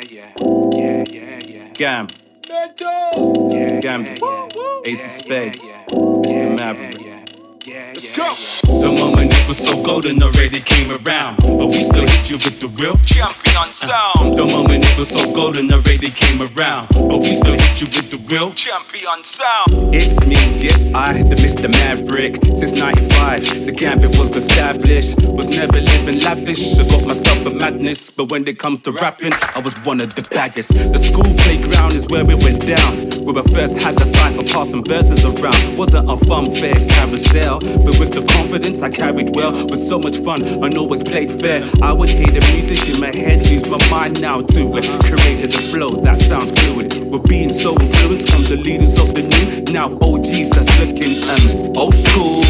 Yeah, yeah, yeah, yeah, yeah. Gam, Yeah, Gambit, Ace of Spades, Mr. Maverick. Yeah, yeah. Let's go. The moment it was so golden already came around, but we still hit you with the real. Champion uh, sound. The moment it was so golden already came around, but we still hit you with the real. Champion sound. It's me, yes, I, hit the Mr. Maverick. Since 95, the gambit was established. Was never living lavish, I got myself a madness. But when it comes to rapping, I was one of the baddest. The school playground is where it went down. Where I first had the cipher passing verses around. Wasn't a fun fair but with the confidence I carried well. With so much fun and always played fair. I would hear the music in my head, lose my mind now to it. Created the flow that sounds fluid. We're being so influenced from the leaders of the new. Now OGs that's looking um old school.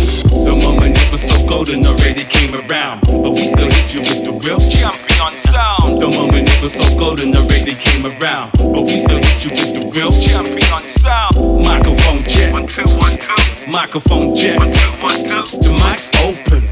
The moment it was so golden already came around, but we still hit you with the real. Champion sound. The moment it was so golden already came around, but we still hit you with the real. Champion microphone two. The mic's open.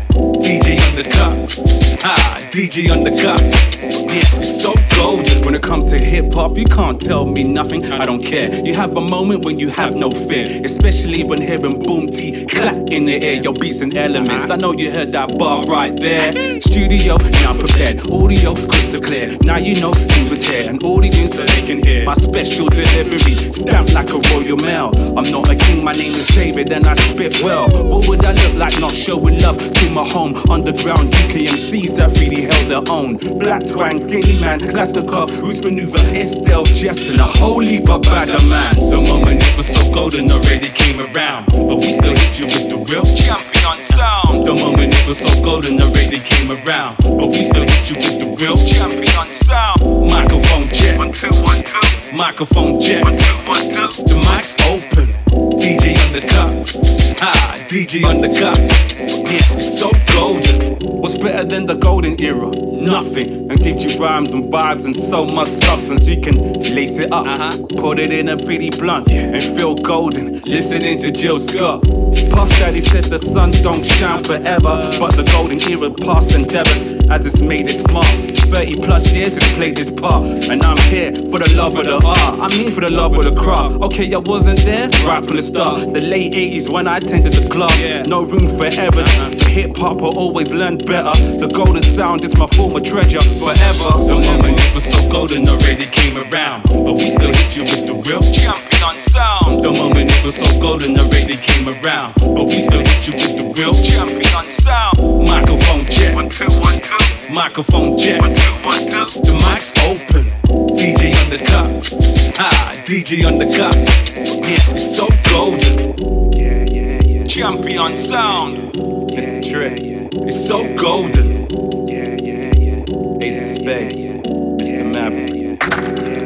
DJ on the cup. Ah, DJ on the cup. Yeah, so golden. When it comes to hip hop, you can't tell me nothing. I don't care. You have a moment when you have no fear. Especially when hearing boom T clap in the air. Your beats and elements. I know you heard that bar right there. Studio, now prepared. Audio, crystal clear. Now you know who was here. An audience so they can hear my special delivery. Stamped like a royal mail. I'm not a king, my name is David, and I spit well. What would I look like not showing love to my home? Underground UK MCs that really held their own. Blak Twang, skinny man, clash the car, Roots Manuva, Estelle, Justin, a holy babada man. The moment it was so golden already came around, but we still hit you with the real. Champion sound. The moment it was so golden the already came around, but we still hit you with the real. Champion sound. Microphone check, One two one two. microphone check. One two one two. The mic's open. DJ on the cup. Ah, DJ on the cup. Yeah, it's so golden. What's better than the golden era? Nothing. And gives you rhymes and vibes and so much substance. You can lace it up, put it in a pretty blunt, and feel golden. Listening to Jill Scott. Puff Daddy said the sun don't shine forever, but the golden era past endeavors as it's made its mark. 30 plus years it's played this part, and I'm here for the love of the art. I mean for the love of the craft. Okay, I wasn't there right from the start. The late 80s when I attended the class. No room for errors. Uh-huh. Hip hop I always learned better. The golden sound is my former treasure forever. The moment it was so golden already came around, but we still hit you with the real. Champion sound. The moment it was so golden already came around, but we still hit you with the real. Champion sound. Microphone check, One two one two. microphone check. One two one two. The mic's open. DJ on the cup. Ah, DJ on the cup. Yeah, it's so golden. Yeah, yeah, yeah. Champion sound. Mr. Trey. It's so golden. Yeah, yeah, yeah. Ace of Spades. Mr. Maverick.